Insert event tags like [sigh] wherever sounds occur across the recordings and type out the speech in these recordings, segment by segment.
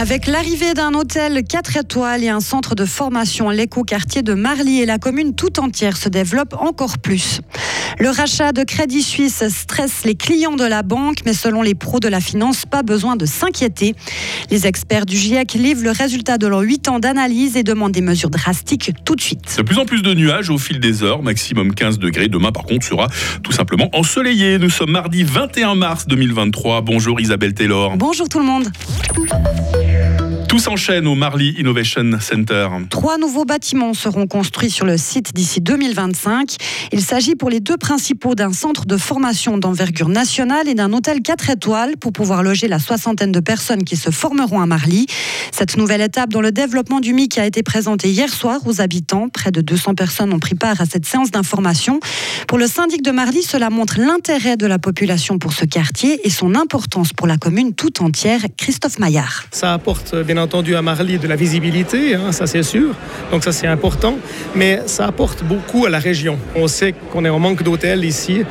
Avec l'arrivée d'un hôtel 4 étoiles et un centre de formation, l'éco-quartier de Marly et la commune tout entière se développe encore plus. Le rachat de Crédit Suisse stresse les clients de la banque, mais selon les pros de la finance, pas besoin de s'inquiéter. Les experts du GIEC livrent le résultat de leurs 8 ans d'analyse et demandent des mesures drastiques tout de suite. De plus en plus de nuages au fil des heures, maximum 15 degrés. Demain, par contre, sera tout simplement ensoleillé. Nous sommes mardi 21 mars 2023. Bonjour Isabelle Taylor. Bonjour tout le monde. Tout s'enchaîne au Marly Innovation Center. Trois nouveaux bâtiments seront construits sur le site d'ici 2025. Il s'agit pour les deux principaux d'un centre de formation d'envergure nationale et d'un hôtel 4 étoiles pour pouvoir loger la soixantaine de personnes qui se formeront à Marly. Cette nouvelle étape dans le développement du MIC a été présentée hier soir aux habitants. Près de 200 personnes ont pris part à cette séance d'information. Pour le syndic de Marly, cela montre l'intérêt de la population pour ce quartier et son importance pour la commune tout entière. Christophe Maillard. Ça apporte bien entendu à Marly de la visibilité, hein, ça c'est sûr, donc ça c'est important, mais ça apporte beaucoup à la région. On sait qu'on est en manque d'hôtels ici, et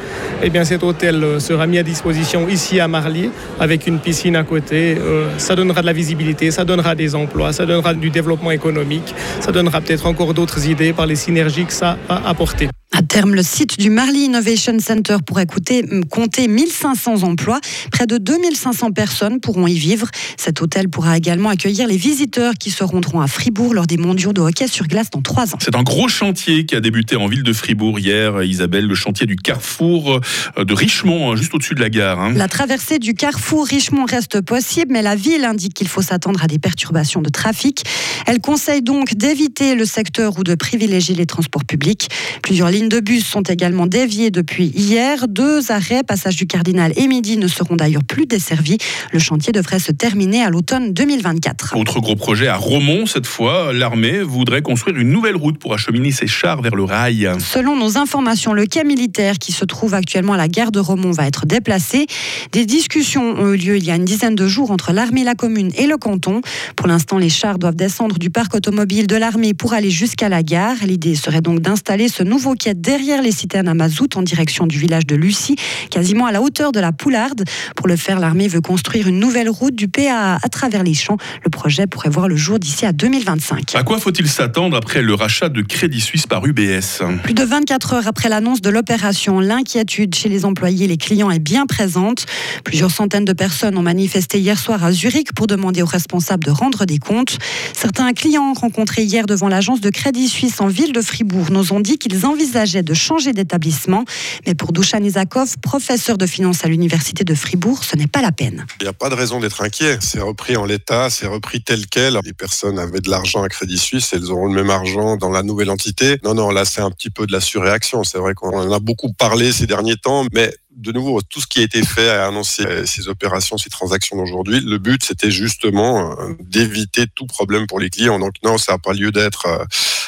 eh bien cet hôtel euh, sera mis à disposition ici à Marly avec une piscine à côté. Euh, ça donnera de la visibilité, ça donnera des emplois, ça donnera du développement économique, ça donnera peut-être encore d'autres idées par les synergies que ça a apporté. À terme, le site du Marly Innovation Center pourrait coûter, compter 1500 emplois. Près de 2500 personnes pourront y vivre. Cet hôtel pourra également accueillir les visiteurs qui se rendront à Fribourg lors des mondiaux de hockey sur glace dans trois ans. C'est un gros chantier qui a débuté en ville de Fribourg hier, Isabelle, le chantier du carrefour euh, de Richemont, hein, juste au-dessus de la gare. Hein. La traversée du carrefour Richemont reste possible, mais la ville indique qu'il faut s'attendre à des perturbations de trafic. Elle conseille donc d'éviter le secteur ou de privilégier les transports publics. Plusieurs lignes de bus sont également déviées depuis hier. Deux arrêts, passage du Cardinal et Midi, ne seront d'ailleurs plus desservis. Le chantier devrait se terminer à l'automne 2024. Autre gros projet à Romont, cette fois, l'armée voudrait construire une nouvelle route pour acheminer ses chars vers le rail. Selon nos informations, le quai militaire qui se trouve actuellement à la gare de Romont va être déplacé. Des discussions ont eu lieu il y a une dizaine de jours entre l'armée, la commune et le canton. Pour l'instant, les chars doivent descendre du parc automobile de l'armée pour aller jusqu'à la gare. L'idée serait donc d'installer ce nouveau quai derrière les citernes à mazout en direction du village de Lucie, quasiment à la hauteur de la Poularde. Pour le faire, l'armée veut construire une nouvelle route du PA à travers les champs. Projet pourrait voir le jour d'ici à 2025. À quoi faut-il s'attendre après le rachat de Crédit Suisse par UBS Plus de 24 heures après l'annonce de l'opération, l'inquiétude chez les employés et les clients est bien présente. Plusieurs centaines de personnes ont manifesté hier soir à Zurich pour demander aux responsables de rendre des comptes. Certains clients rencontrés hier devant l'agence de Crédit Suisse en ville de Fribourg nous ont dit qu'ils envisageaient de changer d'établissement. Mais pour Douchan Isakov, professeur de finance à l'université de Fribourg, ce n'est pas la peine. Il n'y a pas de raison d'être inquiet. C'est repris en l'état, c'est repris tel quel. Les personnes avaient de l'argent à Crédit Suisse, elles auront le même argent dans la nouvelle entité. Non, non, là c'est un petit peu de la surréaction. C'est vrai qu'on en a beaucoup parlé ces derniers temps, mais de nouveau, tout ce qui a été fait à annoncer ces opérations, ces transactions d'aujourd'hui, le but, c'était justement euh, d'éviter tout problème pour les clients. Donc non, ça n'a pas lieu d'être, euh,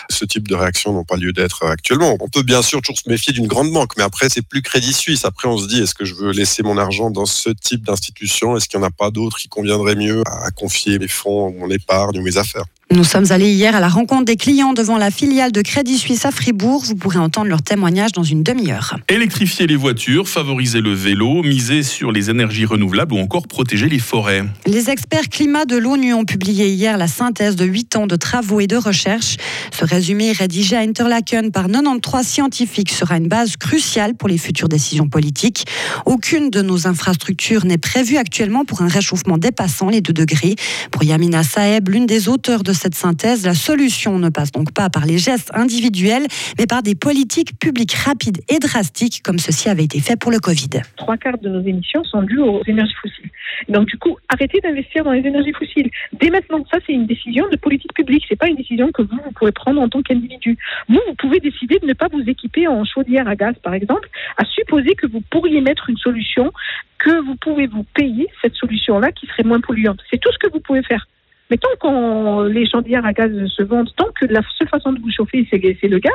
ce type de réaction n'ont pas lieu d'être actuellement. On peut bien sûr toujours se méfier d'une grande banque, mais après, c'est plus Crédit Suisse. Après, on se dit, est-ce que je veux laisser mon argent dans ce type d'institution? Est-ce qu'il n'y en a pas d'autres qui conviendraient mieux à confier mes fonds, mon épargne ou mes affaires? Nous sommes allés hier à la rencontre des clients devant la filiale de Crédit Suisse à Fribourg. Vous pourrez entendre leur témoignage dans une demi-heure. Électrifier les voitures, favoriser le vélo, miser sur les énergies renouvelables ou encore protéger les forêts. Les experts climat de l'ONU ont publié hier la synthèse de 8 ans de travaux et de recherche. Ce résumé rédigé à Interlaken par 93 scientifiques sera une base cruciale pour les futures décisions politiques. Aucune de nos infrastructures n'est prévue actuellement pour un réchauffement dépassant les 2 degrés. Pour Yamina Saeb, l'une des auteurs de cette synthèse, la solution ne passe donc pas par les gestes individuels, mais par des politiques publiques rapides et drastiques, comme ceci avait été fait pour le Covid. Trois quarts de nos émissions sont dues aux énergies fossiles. Donc du coup, arrêtez d'investir dans les énergies fossiles. Dès maintenant, ça c'est une décision de politique publique. C'est pas une décision que vous, vous pouvez prendre en tant qu'individu. Vous, vous pouvez décider de ne pas vous équiper en chaudière à gaz, par exemple, à supposer que vous pourriez mettre une solution que vous pouvez vous payer cette solution-là qui serait moins polluante. C'est tout ce que vous pouvez faire. Mais tant que les chaudières à gaz se vendent, tant que la seule façon de vous chauffer, c'est le gaz,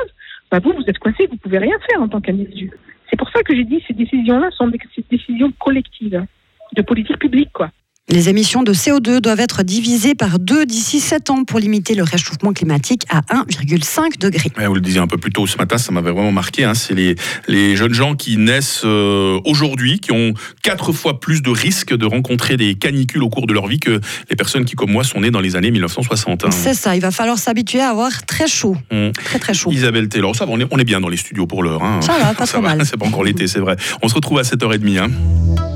bah vous, vous êtes coincé, vous pouvez rien faire en tant qu'individu. C'est pour ça que j'ai dit ces décisions-là sont des décisions collectives, de politique publique, quoi. Les émissions de CO2 doivent être divisées par deux d'ici 7 ans pour limiter le réchauffement climatique à 1,5 degré. vous le disiez un peu plus tôt ce matin, ça m'avait vraiment marqué. Hein, c'est les, les jeunes gens qui naissent euh, aujourd'hui, qui ont quatre fois plus de risques de rencontrer des canicules au cours de leur vie que les personnes qui, comme moi, sont nées dans les années 1960. Hein. C'est ça, il va falloir s'habituer à avoir très chaud. Mmh. Très très chaud. Isabelle Taylor, ça va, on est, on est bien dans les studios pour l'heure. Hein. Ça va, pas [laughs] trop mal. C'est pas encore l'été, c'est vrai. On se retrouve à 7h30.